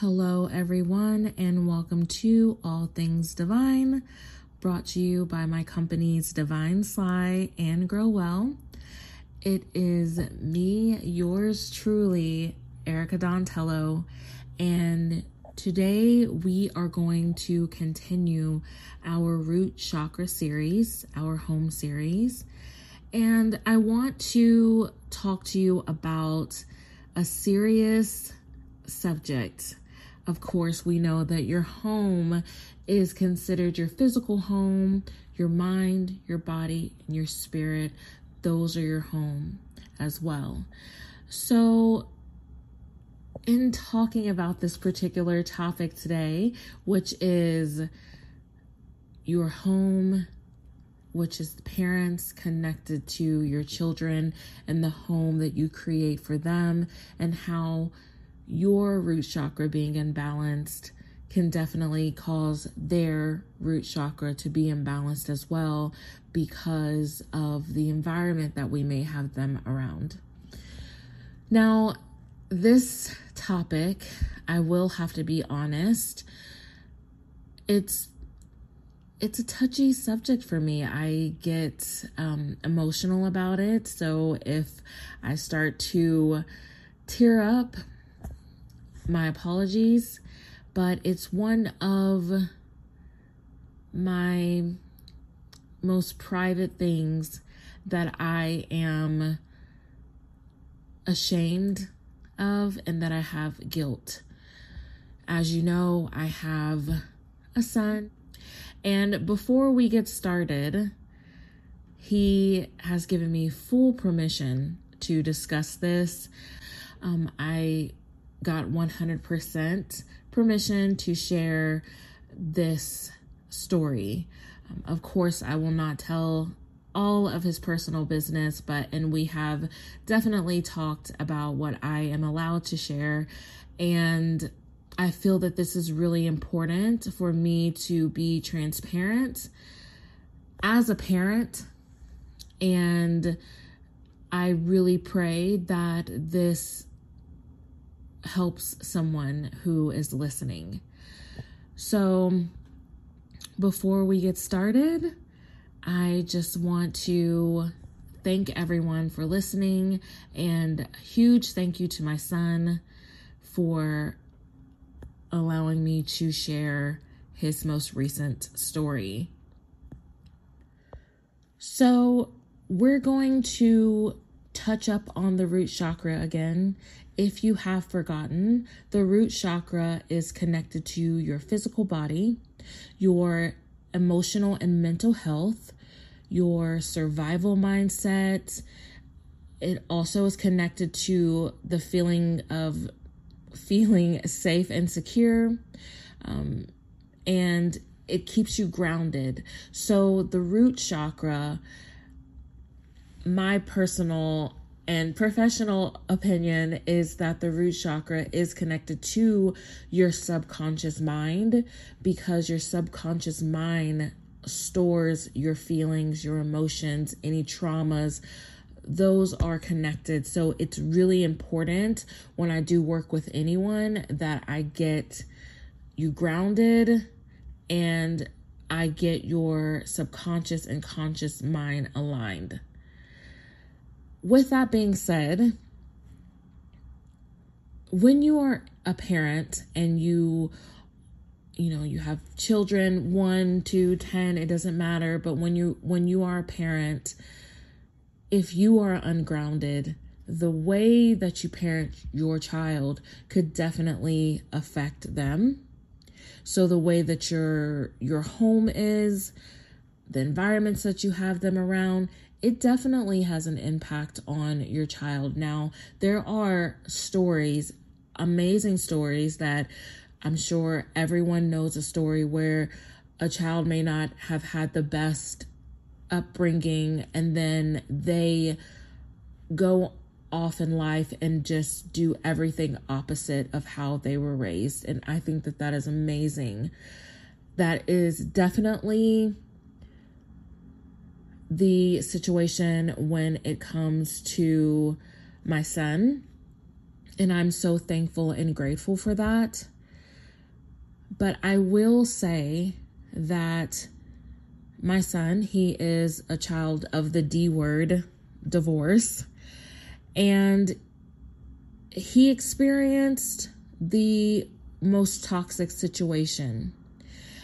Hello, everyone, and welcome to All Things Divine, brought to you by my companies Divine Sly and Grow Well. It is me, yours truly, Erica Dontello, and today we are going to continue our root chakra series, our home series. And I want to talk to you about a serious subject of course, we know that your home is considered your physical home, your mind, your body, and your spirit. Those are your home as well. So, in talking about this particular topic today, which is your home, which is the parents connected to your children and the home that you create for them, and how your root chakra being imbalanced can definitely cause their root chakra to be imbalanced as well because of the environment that we may have them around. Now, this topic, I will have to be honest, it's it's a touchy subject for me. I get um, emotional about it. So if I start to tear up, my apologies, but it's one of my most private things that I am ashamed of and that I have guilt. As you know, I have a son, and before we get started, he has given me full permission to discuss this. Um, I got 100% permission to share this story. Um, of course, I will not tell all of his personal business, but and we have definitely talked about what I am allowed to share. And I feel that this is really important for me to be transparent as a parent. And I really pray that this helps someone who is listening. So, before we get started, I just want to thank everyone for listening and huge thank you to my son for allowing me to share his most recent story. So, we're going to touch up on the root chakra again if you have forgotten, the root chakra is connected to your physical body, your emotional and mental health, your survival mindset. It also is connected to the feeling of feeling safe and secure. Um, and it keeps you grounded. So, the root chakra, my personal and professional opinion is that the root chakra is connected to your subconscious mind because your subconscious mind stores your feelings, your emotions, any traumas. Those are connected. So it's really important when I do work with anyone that I get you grounded and I get your subconscious and conscious mind aligned with that being said, when you are a parent and you you know you have children one two ten it doesn't matter but when you when you are a parent if you are ungrounded the way that you parent your child could definitely affect them. So the way that your your home is the environments that you have them around it definitely has an impact on your child. Now, there are stories, amazing stories that I'm sure everyone knows a story where a child may not have had the best upbringing and then they go off in life and just do everything opposite of how they were raised. And I think that that is amazing. That is definitely the situation when it comes to my son. And I'm so thankful and grateful for that. But I will say that my son, he is a child of the D word, divorce, and he experienced the most toxic situation.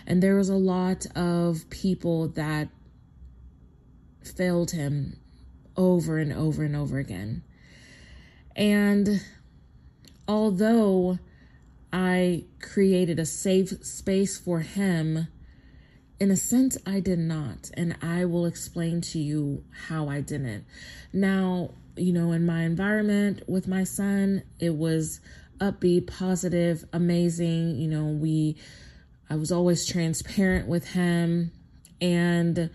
And there was a lot of people that failed him over and over and over again. And although I created a safe space for him, in a sense, I did not. And I will explain to you how I didn't. Now, you know, in my environment with my son, it was upbeat, positive, amazing. You know, we, I was always transparent with him and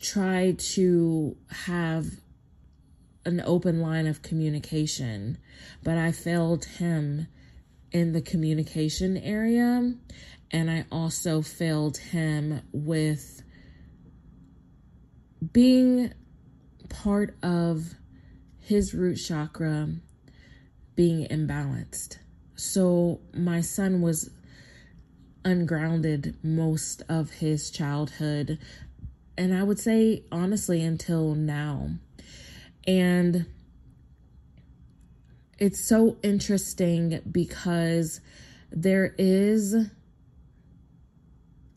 tried to have an open line of communication, but I failed him in the communication area. And I also failed him with being part of his root chakra being imbalanced. So my son was ungrounded most of his childhood. And I would say, honestly, until now. And it's so interesting because there is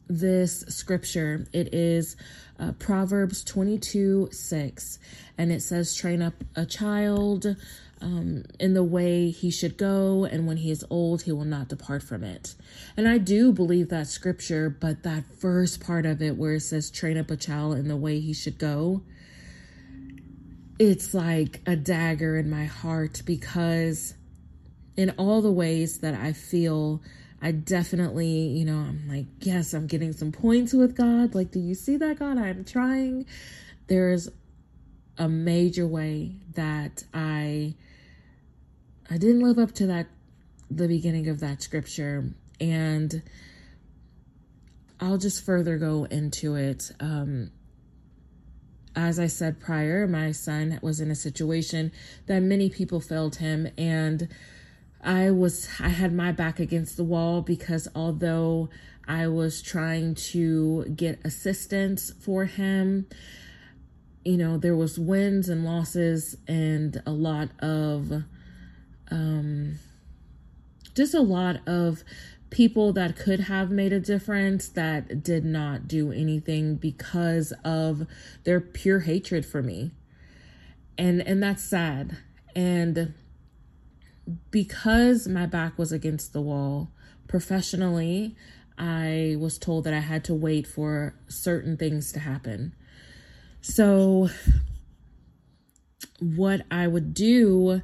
this scripture. It is uh, Proverbs 22 6, and it says, Train up a child um, in the way he should go, and when he is old, he will not depart from it. And I do believe that scripture, but that first part of it, where it says, Train up a child in the way he should go, it's like a dagger in my heart because in all the ways that I feel I definitely, you know, I'm like, yes, I'm getting some points with God. Like, do you see that, God? I'm trying. There's a major way that I I didn't live up to that the beginning of that scripture and I'll just further go into it. Um as I said prior, my son was in a situation that many people failed him and I was I had my back against the wall because although I was trying to get assistance for him, you know, there was wins and losses and a lot of um just a lot of people that could have made a difference that did not do anything because of their pure hatred for me. And and that's sad. And because my back was against the wall professionally, I was told that I had to wait for certain things to happen. So, what I would do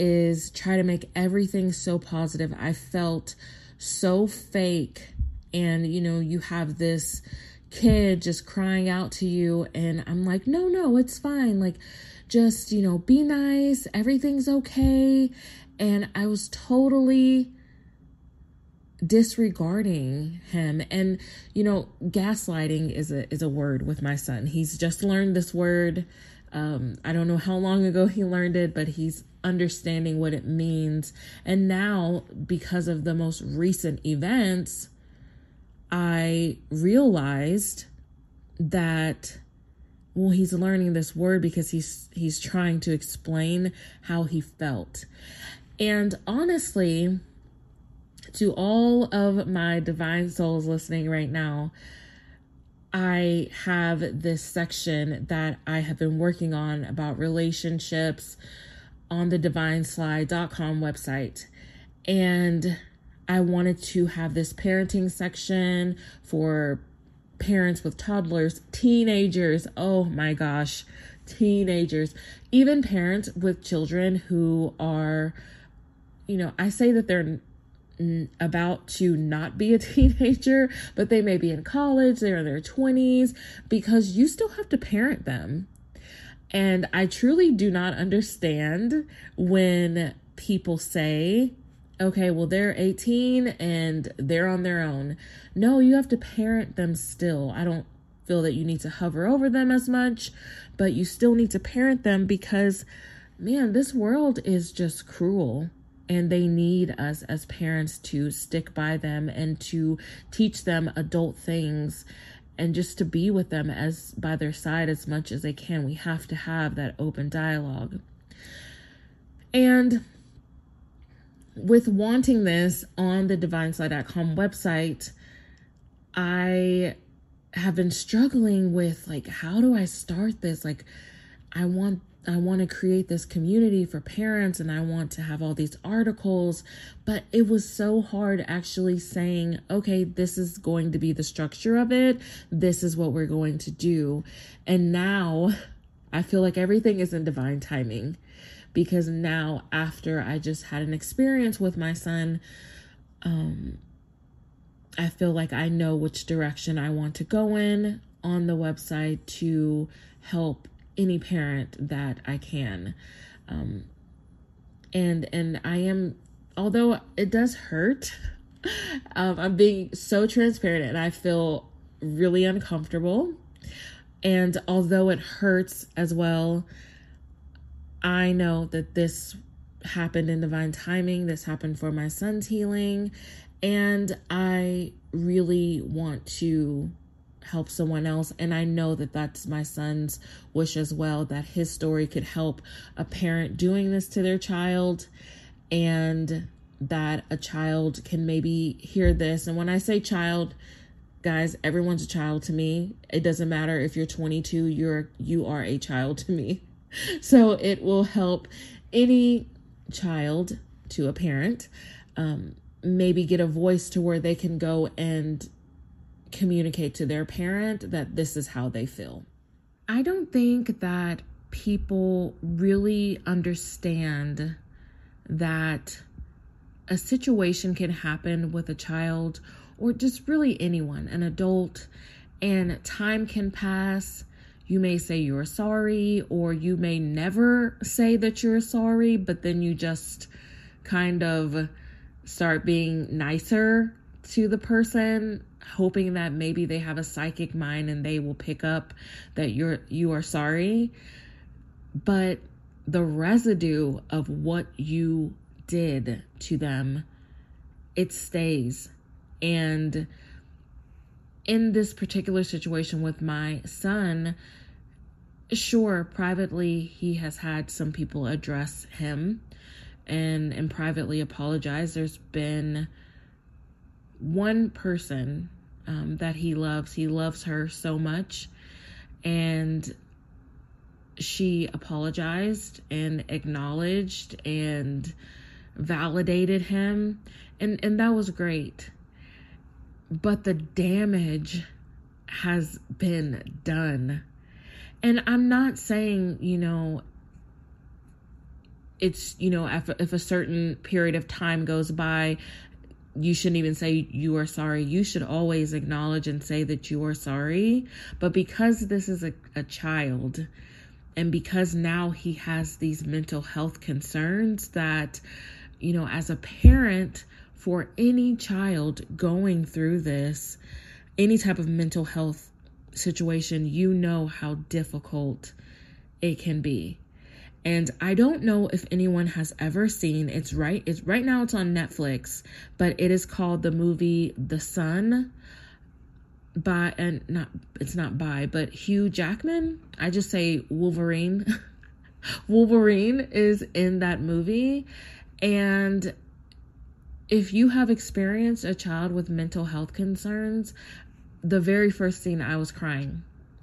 is try to make everything so positive. I felt so fake. And, you know, you have this kid just crying out to you, and I'm like, no, no, it's fine. Like, just, you know, be nice. Everything's okay and I was totally disregarding him and you know gaslighting is a is a word with my son he's just learned this word um i don't know how long ago he learned it but he's understanding what it means. And now because of the most recent events i realized that well he's learning this word because he's he's trying to explain how he felt. And honestly, to all of my divine souls listening right now, I have this section that I have been working on about relationships on the divinesly.com website. And I wanted to have this parenting section for parents with toddlers, teenagers. Oh my gosh, teenagers, even parents with children who are you know, I say that they're about to not be a teenager, but they may be in college, they're in their 20s, because you still have to parent them. And I truly do not understand when people say, okay, well, they're 18 and they're on their own. No, you have to parent them still. I don't feel that you need to hover over them as much, but you still need to parent them because, man, this world is just cruel and they need us as parents to stick by them and to teach them adult things and just to be with them as by their side as much as they can. We have to have that open dialogue. And with wanting this on the divinesly.com website, I have been struggling with like how do I start this? Like I want I want to create this community for parents and I want to have all these articles, but it was so hard actually saying, okay, this is going to be the structure of it. This is what we're going to do. And now I feel like everything is in divine timing because now after I just had an experience with my son, um I feel like I know which direction I want to go in on the website to help any parent that I can. Um, and and I am although it does hurt, um, I'm being so transparent and I feel really uncomfortable. And although it hurts as well, I know that this happened in divine timing. This happened for my son's healing. And I really want to help someone else. And I know that that's my son's wish as well that his story could help a parent doing this to their child and that a child can maybe hear this. And when I say child, guys, everyone's a child to me. It doesn't matter if you're 22, you're you are a child to me. So it will help any child to a parent um, maybe get a voice to where they can go and communicate to their parent that this is how they feel. I don't think that people really understand that a situation can happen with a child or just really anyone, an adult, and time can pass. You may say you're sorry, or you may never say that you're sorry, but then you just kind of start being nicer to the person hoping that maybe they have a psychic mind and they will pick up that you're you are sorry. But the residue of what you did to them it stays. And in this particular situation with my son sure privately he has had some people address him and and privately apologize. There's been one person um, that he loves. He loves her so much. And she apologized and acknowledged and validated him. And, and that was great. But the damage has been done. And I'm not saying, you know, it's, you know, if, if a certain period of time goes by, you shouldn't even say you are sorry. You should always acknowledge and say that you are sorry. But because this is a, a child, and because now he has these mental health concerns, that, you know, as a parent, for any child going through this, any type of mental health situation, you know how difficult it can be and I don't know if anyone has ever seen it's right it's right now it's on Netflix but it is called the movie The Son by and not it's not by but Hugh Jackman. I just say Wolverine. Wolverine is in that movie. And if you have experienced a child with mental health concerns the very first scene I was crying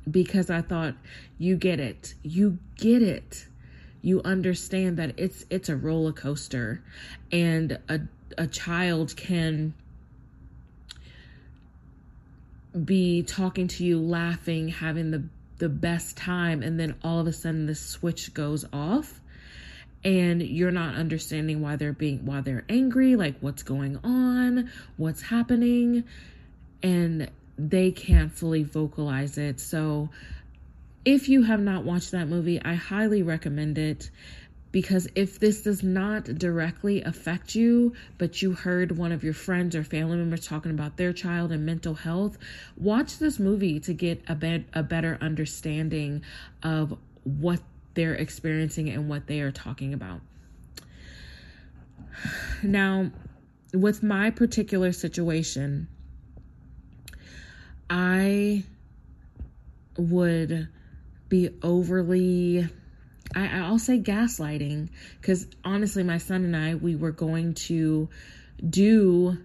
because I thought you get it. You get it you understand that it's it's a roller coaster. And a a child can be talking to you laughing having the the best time and then all of a sudden the switch goes off. And you're not understanding why they're being why they're angry like what's going on what's happening. And they can't fully vocalize it. So if you have not watched that movie, I highly recommend it because if this does not directly affect you, but you heard one of your friends or family members talking about their child and mental health, watch this movie to get a, a better understanding of what they're experiencing and what they are talking about. Now, with my particular situation, I would be overly I, I'll say gaslighting because honestly, my son and I, we were going to do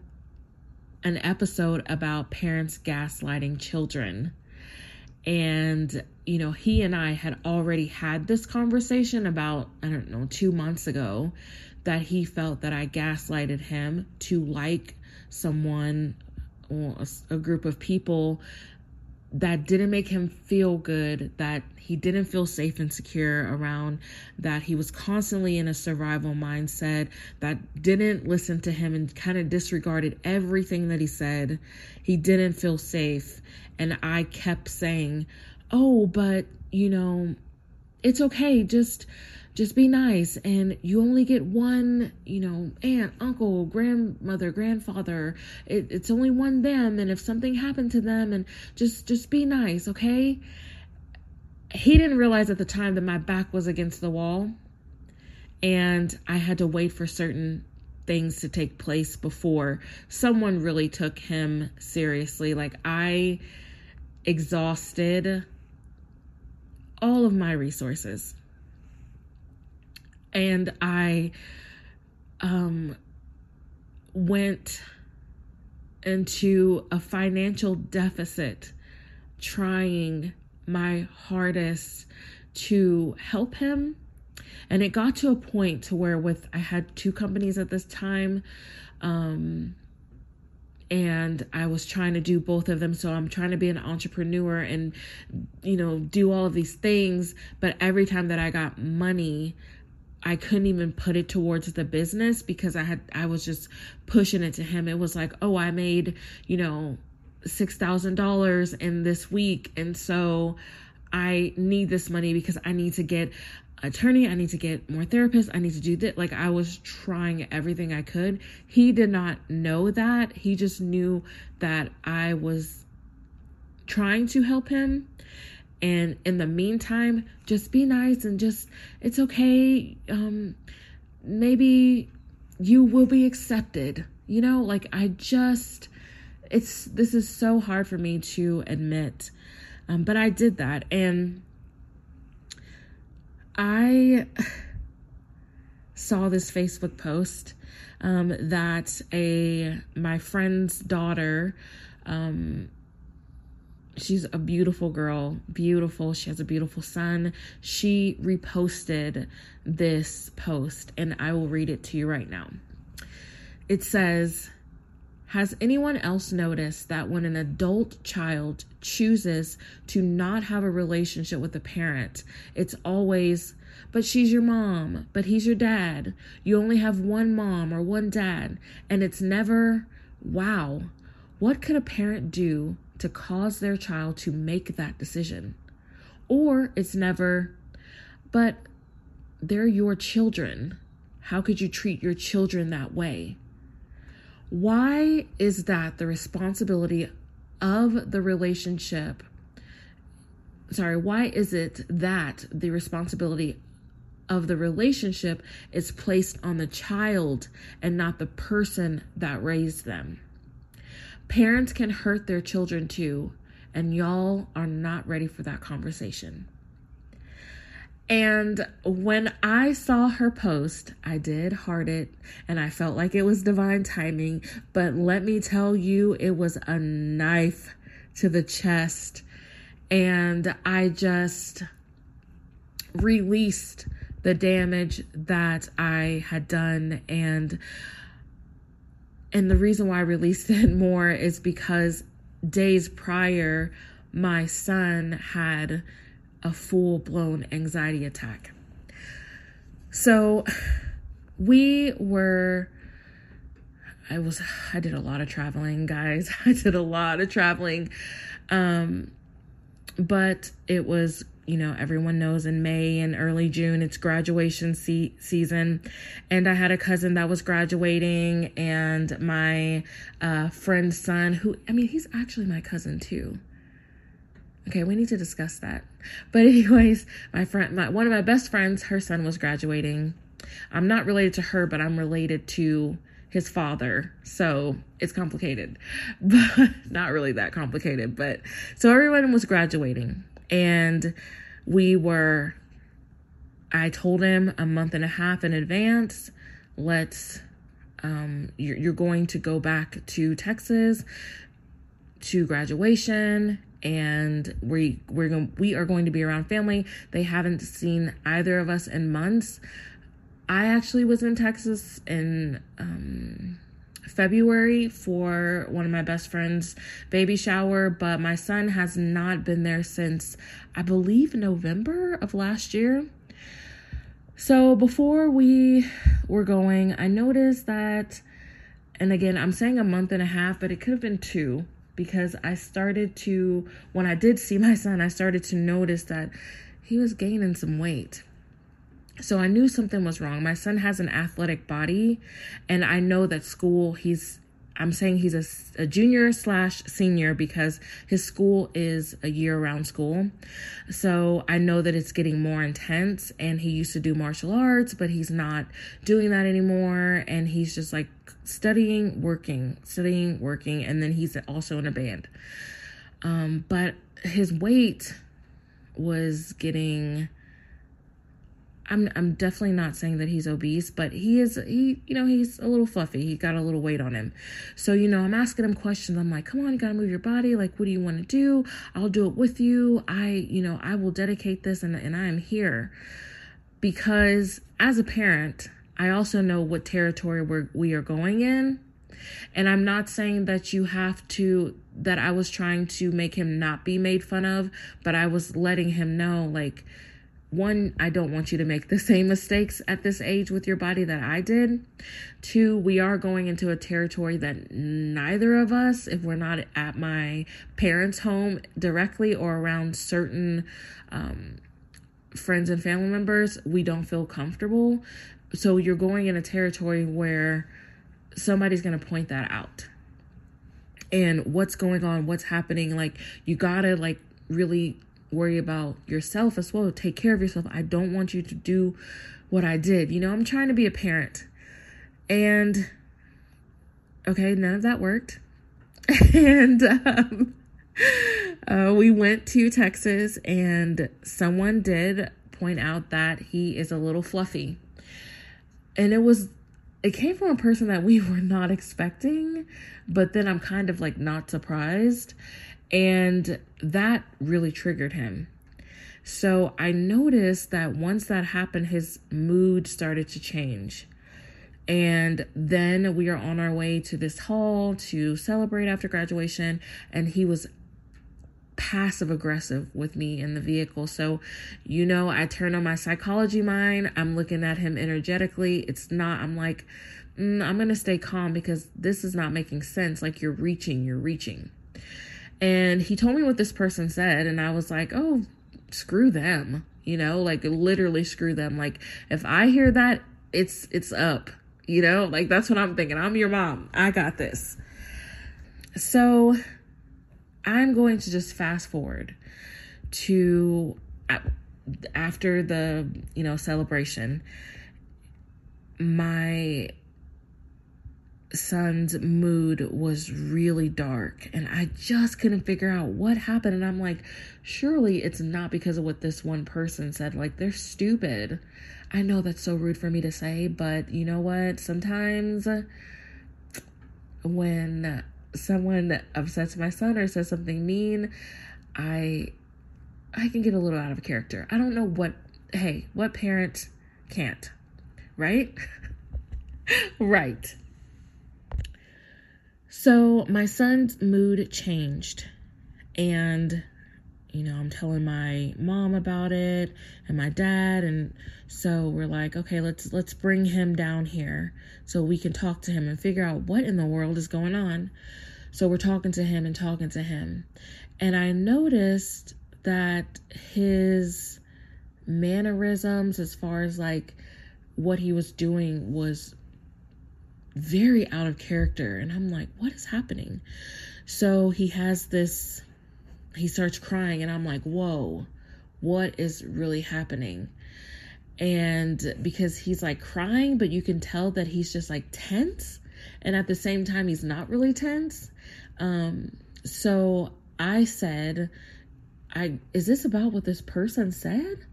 an episode about parents gaslighting children. And, you know, he and I had already had this conversation about, I don't know, two months ago that he felt that I gaslighted him to like someone or a, a group of people that didn't make him feel good, that he didn't feel safe and secure around, that he was constantly in a survival mindset, that didn't listen to him and kind of disregarded everything that he said. He didn't feel safe. And I kept saying, Oh, but you know, it's okay. Just just be nice and you only get one you know aunt uncle grandmother grandfather. It, it's only one them and if something happened to them and just just be nice okay? He didn't realize at the time that my back was against the wall and i had to wait for certain things to take place before someone really took him seriously. Like i exhausted all of my resources and I um, went into a financial deficit trying my hardest to help him and it got to a point to where with i had two companies at this time um, and I was trying to do both of them. So I'm trying to be an entrepreneur and, you know, do all of these things. But every time that I got money, I couldn't even put it towards the business because I had I was just pushing it to him. It was like, "Oh, I made, you know, $6,000 in this week and so I need this money because I need to get attorney, I need to get more therapists, I need to do that. Like I was trying everything I could. He did not know that. He just knew that I was trying to help him and in the meantime just be nice and just it's okay um maybe you will be accepted you know? Like i just it's this is so hard for me to admit um, but i did that. And i saw this facebook post um, that a my friend's daughter um, she's a beautiful girl, beautiful. She has a beautiful son. She reposted this post, and I will read it to you right now. It says, has anyone else noticed that when an adult child chooses to not have a relationship with a parent, it's always, but she's your mom, but he's your dad. You only have one mom or one dad. And it's never, wow, what could a parent do to cause their child to make that decision. Or it's never, but they're your children. How could you treat your children that way? Why is that the responsibility of the relationship? Sorry, why is it that the responsibility of the relationship is placed on the child and not the person that raised them? Parents can hurt their children too, and y'all are not ready for that conversation. And when I saw her post, I did heart it and I felt like it was divine timing. But let me tell you, it was a knife to the chest. And I just released the damage that I had done. And and the reason why I released it more is because days prior, my son had a full blown anxiety attack. So we were I was I did a lot of traveling, guys. I did a lot of traveling. Um but it was you know, everyone knows in May and early June it's graduation se- season. And I had a cousin that was graduating, and my uh, friend's son, who, I mean, he's actually my cousin too. Okay, we need to discuss that. But anyways, my friend, my one of my best friends, her son was graduating, I'm not related to her, but I'm related to his father. So it's complicated, but not really that complicated. But so everyone was graduating and we were, I told him a month and a half in advance, let's, um, you're, you're going to go back to Texas to graduation and we we're going we are going to be around family. They haven't seen either of us in months. I actually was in Texas in um, February for one of my best friends' baby shower, but my son has not been there since I believe November of last year. So before we were going, I noticed that, and again, I'm saying a month and a half, but it could have been two because I started to, when I did see my son, I started to notice that he was gaining some weight. So I knew something was wrong. My son has an athletic body, and I know that school, he's, I'm saying he's a, a junior slash senior because his school is a year round school. So I know that it's getting more intense, and he used to do martial arts, but he's not doing that anymore. And he's just like studying, working, studying, working, and then he's also in a band. Um, but his weight was getting I'm I'm definitely not saying that he's obese, but he is he you know he's a little fluffy. He got a little weight on him. So you know I'm asking him questions. I'm like, come on, you gotta move your body. Like, what do you want to do? I'll do it with you. I you know I will dedicate this, and and I am here because as a parent, I also know what territory we're, we are going in. And I'm not saying that you have to, that I was trying to make him not be made fun of, but I was letting him know, like, one, I don't want you to make the same mistakes at this age with your body that I did. Two, we are going into a territory that neither of us, if we're not at my parents' home directly or around certain um, friends and family members, we don't feel comfortable. So you're going in a territory where somebody's going to point that out. And what's going on, what's happening, like you got to like really worry about yourself as well. Take care of yourself. I don't want you to do what I did. You know, I'm trying to be a parent. And okay, none of that worked. and um, uh, we went to Texas, and someone did point out that he is a little fluffy and it was it came from a person that we were not expecting, but then I'm kind of like not surprised. And that really triggered him. So I noticed that once that happened, his mood started to change. And then we are on our way to this hall to celebrate after graduation, and he was passive aggressive with me in the vehicle. So, you know, I turn on my psychology mind. I'm looking at him energetically. It's not, I'm like, mm, I'm going to stay calm because this is not making sense. Like, you're reaching, you're reaching. And he told me what this person said, and I was like, oh, screw them. You know, like literally screw them. Like, if I hear that, it's it's up. You know, like that's what I'm thinking. I'm your mom. I got this. So I'm going to just fast forward to uh, after the, you know, celebration. My son's mood was really dark and I just couldn't figure out what happened and I'm like surely it's not because of what this one person said like they're stupid. I know that's so rude for me to say, but you know what? Sometimes when someone upsets my son or says something mean, I I can get a little out of character. I don't know what hey, what parent can't, right? right. So my son's mood changed and you know, I'm telling my mom about it and my dad and so we're like, okay, let's let's bring him down here so we can talk to him and figure out what in the world is going on. So we're talking to him and talking to him. And I noticed that his mannerisms as far as like what he was doing was very out of character and I'm like, what is happening? So he has this he starts crying and I'm like, whoa, what is really happening? and because he's like crying, but you can tell that he's just like tense, and at the same time, he's not really tense. Um, so I said, I is this about what this person said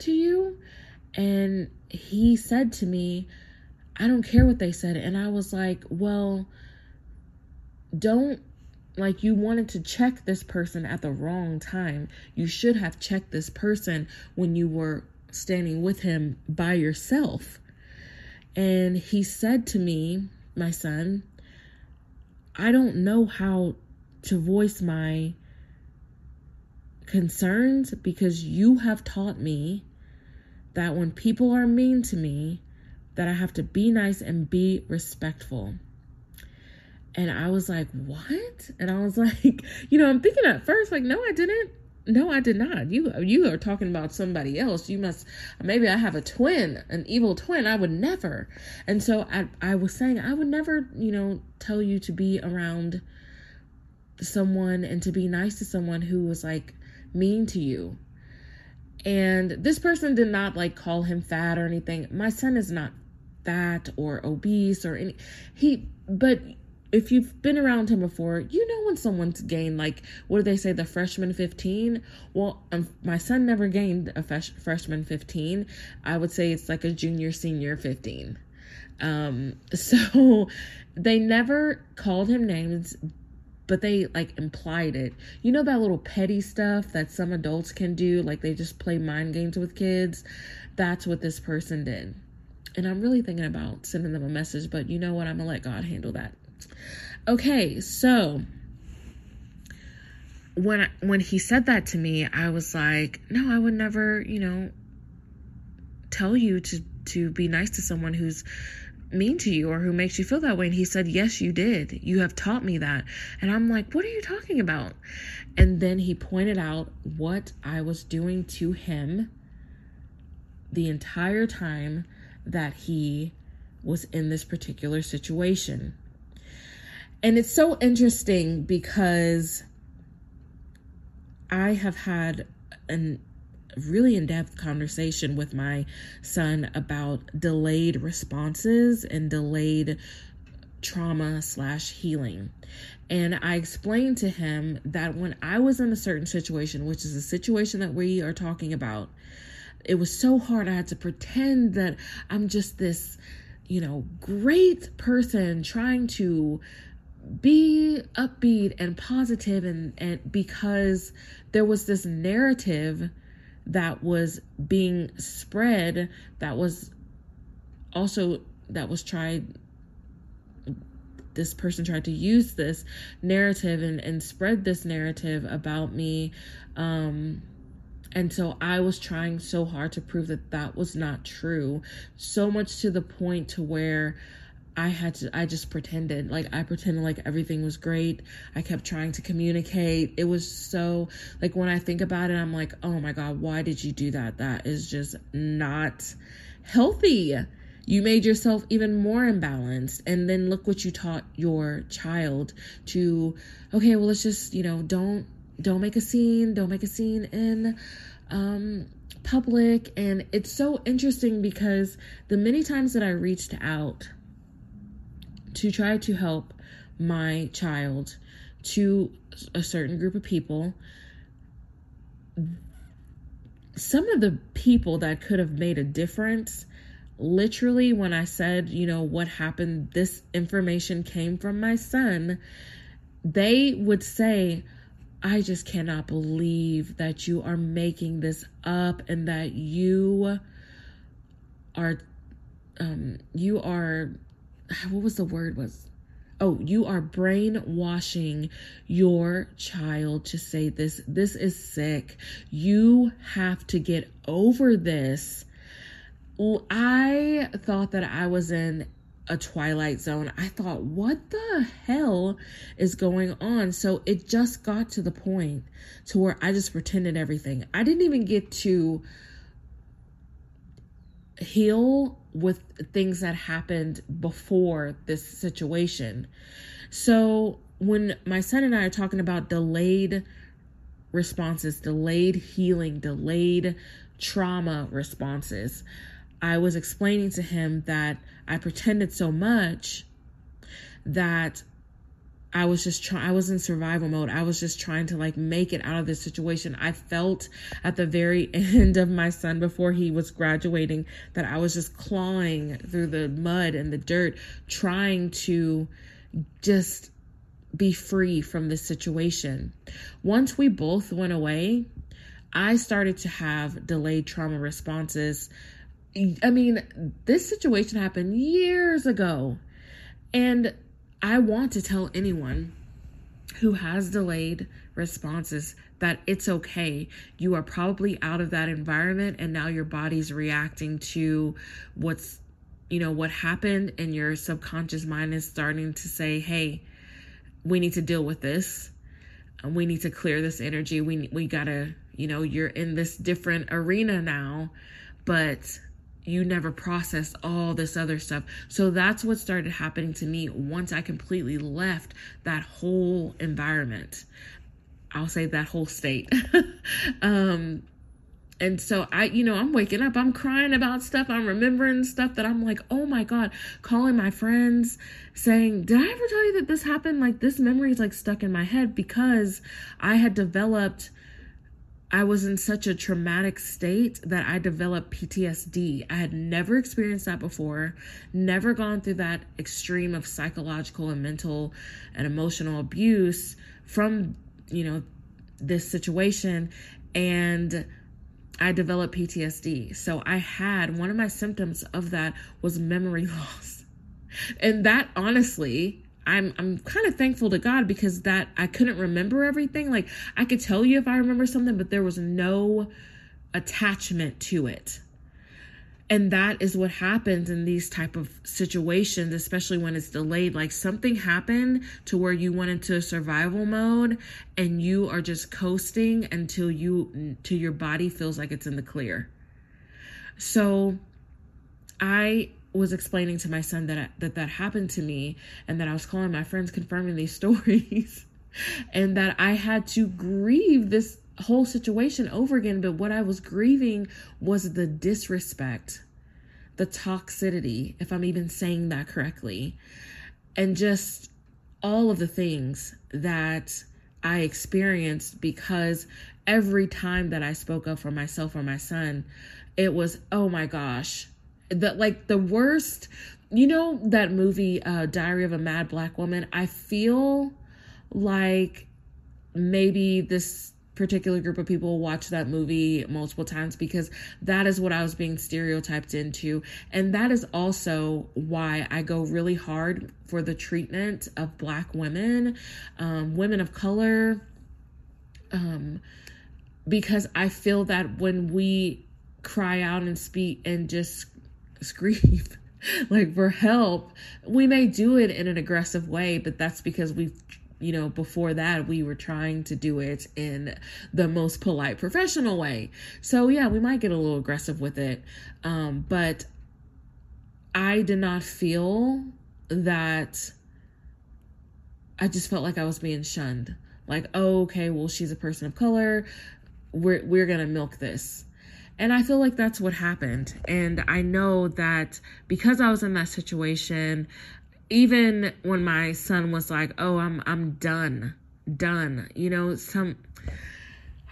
to you? And he said to me, I don't care what they said. And I was like, well, don't like you wanted to check this person at the wrong time. You should have checked this person when you were standing with him by yourself. And he said to me, my son, I don't know how to voice my concerns because you have taught me that when people are mean to me, that I have to be nice and be respectful. And I was like, "What?" And I was like, you know, I'm thinking at first like, "No, I didn't." No, I did not. You you are talking about somebody else. You must maybe I have a twin, an evil twin. I would never. And so I I was saying I would never, you know, tell you to be around someone and to be nice to someone who was like mean to you. And this person did not like call him fat or anything. My son is not fat or obese or any he but if you've been around him before, you know when someone's gained like what do they say the freshman 15? Well, um, my son never gained a fresh, freshman 15. I would say it's like a junior senior 15. Um so they never called him names but they like implied it. You know that little petty stuff that some adults can do like they just play mind games with kids? That's what this person did. And I'm really thinking about sending them a message, but you know what? I'm going to let God handle that. Okay, so when I, when he said that to me, I was like, "No, I would never, you know, tell you to to be nice to someone who's mean to you or who makes you feel that way." And he said, "Yes, you did. You have taught me that." And I'm like, "What are you talking about?" And then he pointed out what I was doing to him the entire time that he was in this particular situation. And it's so interesting because I have had a really in depth conversation with my son about delayed responses and delayed trauma slash healing. And I explained to him that when I was in a certain situation, which is a situation that we are talking about, it was so hard. I had to pretend that I'm just this, you know, great person trying to be upbeat and positive and and because there was this narrative that was being spread that was also that was tried this person tried to use this narrative and, and spread this narrative about me um and so I was trying so hard to prove that that was not true. So much to the point to where I had to, I just pretended. Like, I pretended like everything was great. I kept trying to communicate. It was so, like, when I think about it, I'm like, oh my God, why did you do that? That is just not healthy. You made yourself even more imbalanced. And then look what you taught your child to, okay, well, let's just, you know, don't don't make a scene, don't make a scene in um, public. And it's so interesting because the many times that I reached out to try to help my child to a certain group of people, some of the people that could have made a difference literally when I said, you know, what happened, this information came from my son, they would say, I just cannot believe that you are making this up and that you are um you are what was the word was oh you are brainwashing your child to say this. This is sick. You have to get over this. I thought that i was in a twilight zone. I thought, what the hell is going on? So it just got to the point to where I just pretended everything. I didn't even get to heal with things that happened before this situation. So when my son and I are talking about delayed responses, delayed healing, delayed trauma responses. I was explaining to him that I pretended so much that I was just trying, I was in survival mode. I was just trying to like make it out of this situation. I felt at the very end of my son before he was graduating that I was just clawing through the mud and the dirt, trying to just be free from this situation. Once we both went away, I started to have delayed trauma responses. I mean, this situation happened years ago. And I want to tell anyone who has delayed responses that it's okay. You are probably out of that environment and now your body's reacting to what's, you know, what happened and your subconscious mind is starting to say, "Hey, we need to deal with this. Uh, we need to clear this energy. We we got to, you know, you're in this different arena now, but you never processed all this other stuff. So that's what started happening to me once I completely left that whole environment. I'll say that whole state. um, and so I, you know, I'm waking up, I'm crying about stuff, I'm remembering stuff that I'm like, oh my God, calling my friends saying, Did I ever tell you that this happened? Like, this memory is like stuck in my head because I had developed I was in such a traumatic state that I developed PTSD. I had never experienced that before, never gone through that extreme of psychological and mental and emotional abuse from, you know, this situation. And I developed PTSD. So I had one of my symptoms of that was memory loss. And that honestly I'm I'm kind of thankful to God because that I couldn't remember everything. Like I could tell you if I remember something, but there was no attachment to it. And that is what happens in these type of situations, especially when it's delayed. Like something happened to where you went into survival mode and you are just coasting until you till your body feels like it's in the clear. So I was explaining to my son that I, that that happened to me and that I was calling my friends confirming these stories and that I had to grieve this whole situation over again. But what I was grieving was the disrespect the toxicity if I'm even saying that correctly and just all of the things that I experienced because every time that I spoke up for myself or my son it was oh my gosh the like the worst you know that movie uh diary of a mad black woman i feel like maybe this particular group of people watch that movie multiple times because that is what I was being stereotyped into. And that is also why I go really hard for the treatment of Black women, um, women of color, um, because I feel that when we cry out and speak and just scream like for help. We may do it in an aggressive way but that's because we've you know before that we were trying to do it in the most polite professional way. So yeah we might get a little aggressive with it. Um, but i did not feel that i just felt like i was being shunned. Like oh, okay well she's a person of color. We're we're gonna milk this and I feel like that's what happened. And I know that because I was in that situation, even when my son was like, "Oh, I'm I'm done. Done." You know, some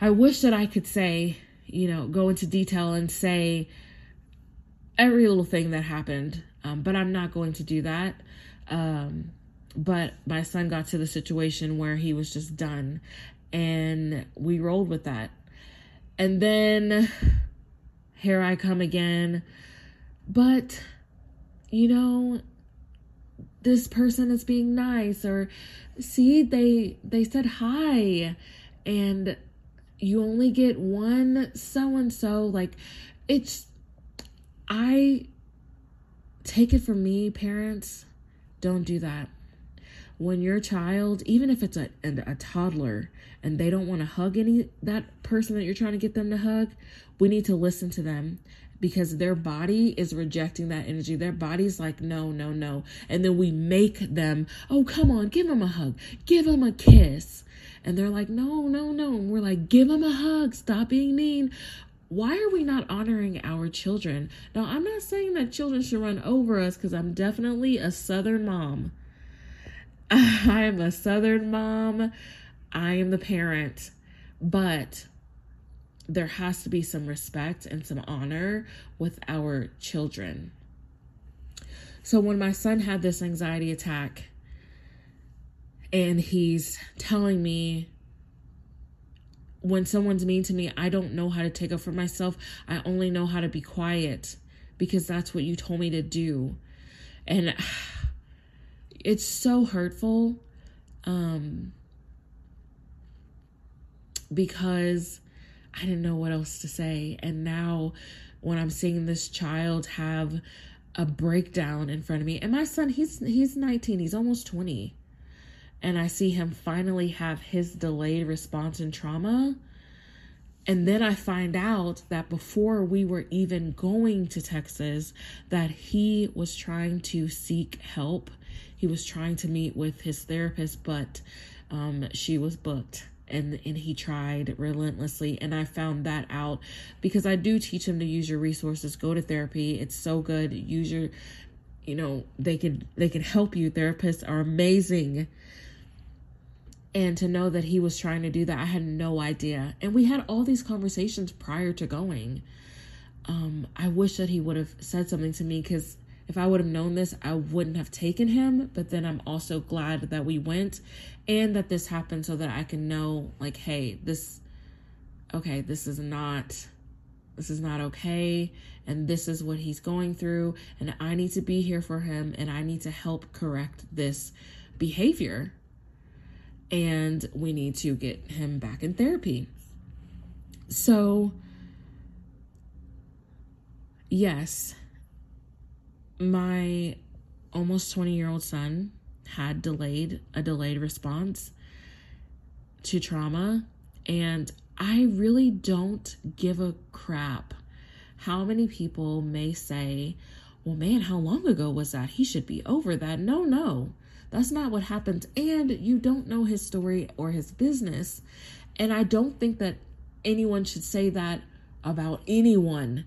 I wish that I could say, you know, go into detail and say every little thing that happened. Um, but I'm not going to do that. Um, but my son got to the situation where he was just done and we rolled with that. And then here I come again. But, you know, this person is being nice or see they they said hi and you only get one so and so like it's I take it from me parents don't do that when your child even if it's a, a, toddler and they don't want to hug any that person that you're trying to get them to hug we need to listen to them because their body is rejecting that energy. Their body's like, no, no, no. And then we make them, oh, come on, give them a hug, give them a kiss. And they're like, no, no, no. And we're like, give them a hug, stop being mean. why are we not honoring our children? Now, I'm not saying that children should run over us because I'm definitely a Southern mom. I am a Southern mom. I am the parent. But there has to be some respect and some honor with our children. So when my son had this anxiety attack and he's telling me when someone's mean to me, I don't know how to take up for myself. I only know how to be quiet because that's what you told me to do. And it's so hurtful um because I didn't know what else to say. And now when I'm seeing this child have a breakdown in front of me, and my son, he's he's 19, he's almost 20. And I see him finally have his delayed response and trauma. And then I find out that before we were even going to Texas, that he was trying to seek help. He was trying to meet with his therapist, but um, she was booked and and he tried relentlessly. And i found that out because i do teach him to use your resources. Go to therapy. It's so good. Use your you know they can they can help you. Therapists are amazing. And to know that he was trying to do that i had no idea. And we had all these conversations prior to going. Um i wish that he would have said something to me because if I would have known this, I wouldn't have taken him. But then I'm also glad that we went and that this happened so that I can know, like, hey, this, okay, this is not, this is not okay. And this is what he's going through. And I need to be here for him and I need to help correct this behavior. And we need to get him back in therapy. So, yes my almost 20 year old son had delayed a delayed response to trauma and I really don't give a crap how many people may say, well, man, how long ago was that? He should be over that. No, no, that's not what happened. And you don't know his story or his business. And I don't think that anyone should say that about anyone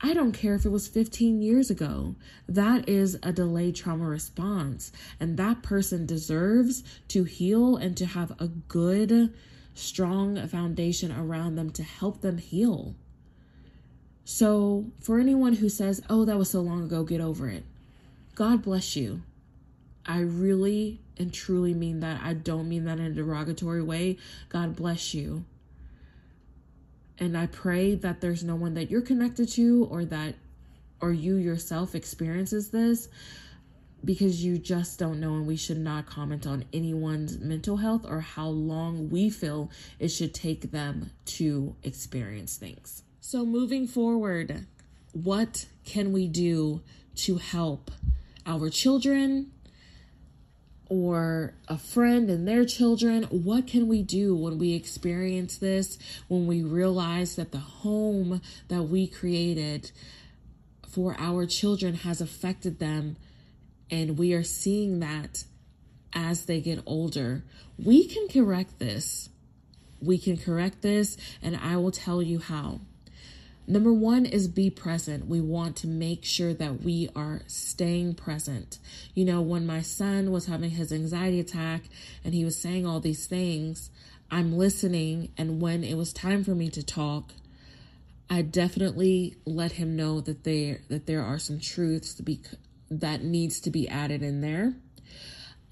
I don't care if it was 15 years ago. That is a delayed trauma response. And that person deserves to heal and to have a good, strong foundation around them to help them heal. So, for anyone who says, oh, that was so long ago, get over it. God bless you. I really and truly mean that. I don't mean that in a derogatory way. God bless you. And I pray that there's no one that you're connected to or that or you yourself experiences this because you just don't know and we should not comment on anyone's mental health or how long we feel it should take them to experience things. So moving forward, what can we do to help our children or a friend and their children. What can we do when we experience this? When we realize that the home that we created for our children has affected them, and we are seeing that as they get older? We can correct this. We can correct this, and I will tell you how. Number one is be present. We want to make sure that we are staying present. You know, when my son was having his anxiety attack and he was saying all these things, I'm listening. And when it was time for me to talk, I definitely let him know that there that there are some truths to be that needs to be added in there.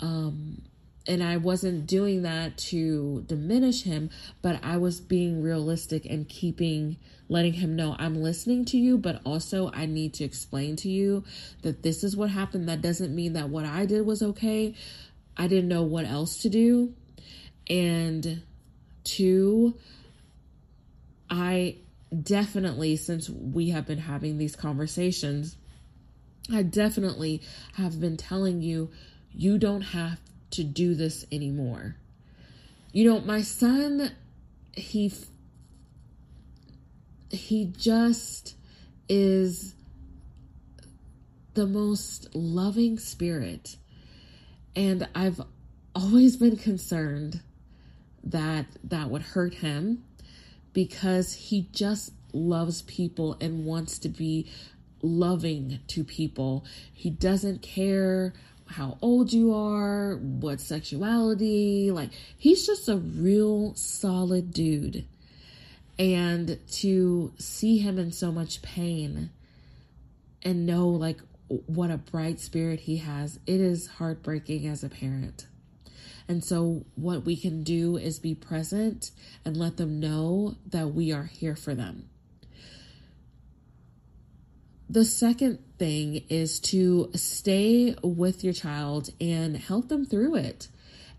Um, and I wasn't doing that to diminish him, but I was being realistic and keeping letting him know I'm listening to you, but also I need to explain to you that this is what happened. That doesn't mean that what I did was okay. I didn't know what else to do. And two, I definitely, since we have been having these conversations, I definitely have been telling you, you don't have to do this anymore. You know, my son, he he just is the most loving spirit. And I've always been concerned that that would hurt him because he just loves people and wants to be loving to people. He doesn't care how old you are, what sexuality, like he's just a real solid dude. And to see him in so much pain and know like what a bright spirit he has, it is heartbreaking as a parent. And so, what we can do is be present and let them know that we are here for them. The second thing is to stay with your child and help them through it.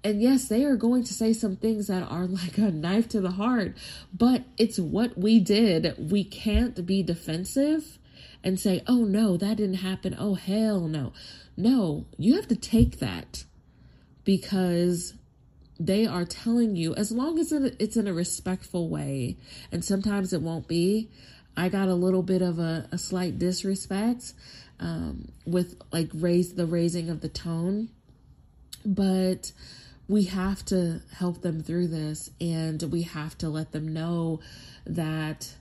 And yes, they are going to say some things that are like a knife to the heart, but it's what we did. We can't be defensive and say, oh no, that didn't happen. Oh hell no. No, you have to take that because they are telling you, as long as it's in a respectful way, and sometimes it won't be, I got a little bit of a, a slight disrespect um, with like raise the raising of the tone, but we have to help them through this and we have to let them know that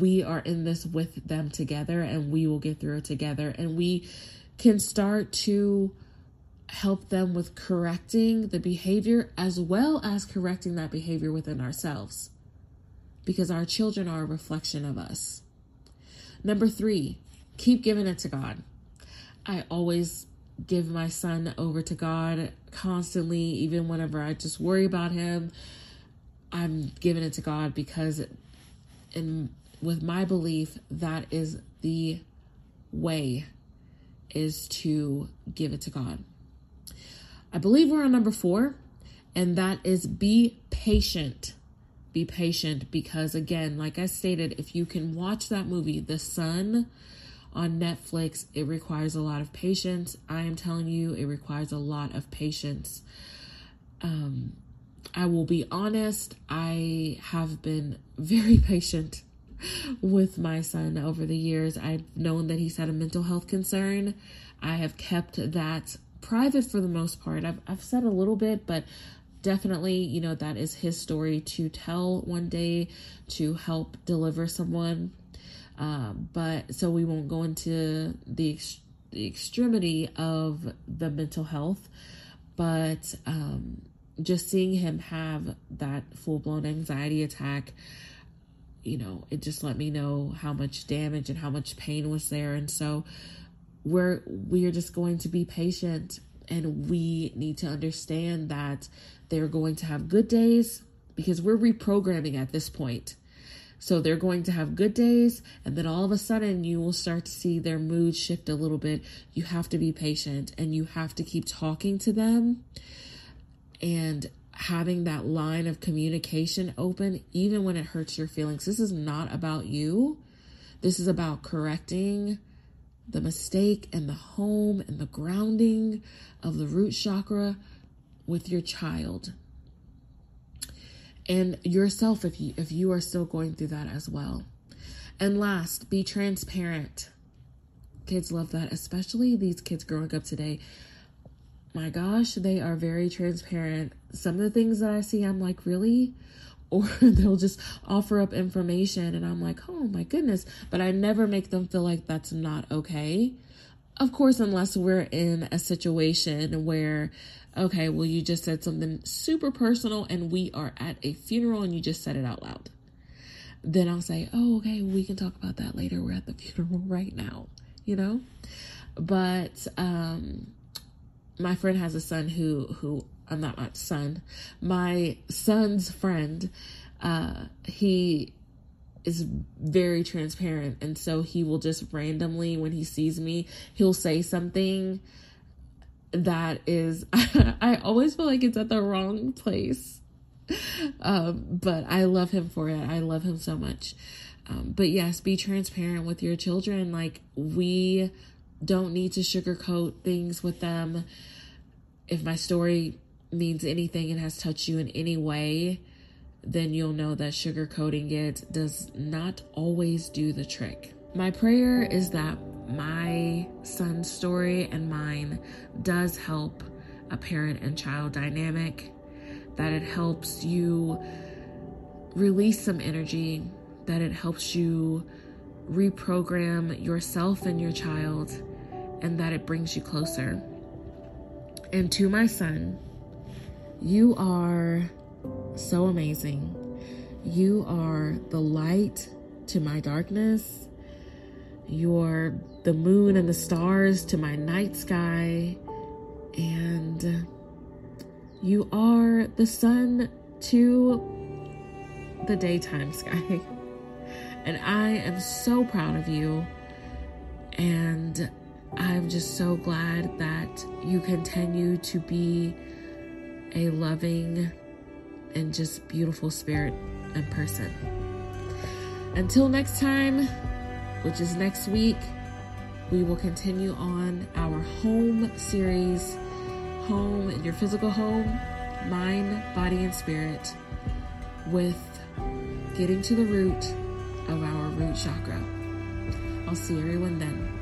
we are in this with them together and we will get through it together. And we can start to help them with correcting the behavior as well as correcting that behavior within ourselves because our children are a reflection of us. Number three, keep giving it to God. I always give my son over to God constantly, even whenever I just worry about him. I'm giving it to God because, in with my belief, that is the way is to give it to God. I believe we're on number four, and that is be patient be patient because, again, like I stated, if you can watch that movie, The Son, on Netflix, it requires a lot of patience. I am telling you, it requires a lot of patience. Um, I will be honest, I have been very patient with my son over the years. I've known that he's had a mental health concern. I have kept that private for the most part. I've, I've said a little bit, but definitely, you know, that is his story to tell one day to help deliver someone. Um, but so we won't go into the, ex- the extremity of the mental health, but um, just seeing him have that full blown anxiety attack, you know, it just let me know how much damage and how much pain was there. And so we're we are just going to be patient and we need to understand that they're going to have good days because we're reprogramming at this point. So they're going to have good days, and then all of a sudden you will start to see their mood shift a little bit. You have to be patient and you have to keep talking to them and having that line of communication open, even when it hurts your feelings. This is not about you, this is about correcting the mistake and the home and the grounding of the root chakra with your child and yourself if you if you are still going through that as well. And last, be transparent. Kids love that, especially these kids growing up today. My gosh, they are very transparent. Some of the things that I see, I'm like, really? Or they'll just offer up information, and I'm like, oh my goodness. But I never make them feel like that's not okay. Of course, unless we're in a situation where, okay, well, you just said something super personal and we are at a funeral and you just said it out loud. Then I'll say, oh, okay, we can talk about that later. We're at the funeral right now, you know? But um, my friend has a son who, who, I'm not my son, my son's friend, uh, he is very transparent and so he will just randomly when he sees me he'll say something that is i always feel like it's at the wrong place. Um, but i love him for it. I love him so much. Um, but yes be transparent with your children. Like we don't need to sugarcoat things with them. If my story means anything and has touched you in any way then you'll know that sugarcoating it does not always do the trick. My prayer is that my son's story and mine does help a parent and child dynamic, that it helps you release some energy, that it helps you reprogram yourself and your child, and that it brings you closer. And to my son, you are so amazing. You are the light to my darkness. You're the moon and the stars to my night sky. And you are the sun to the daytime sky. And I am so proud of you. And I'm just so glad that you continue to be a loving and just beautiful spirit and person. Until next time, which is next week, we will continue on our home series home, your physical home, mind, body, and spirit with getting to the root of our root chakra. I'll see everyone then.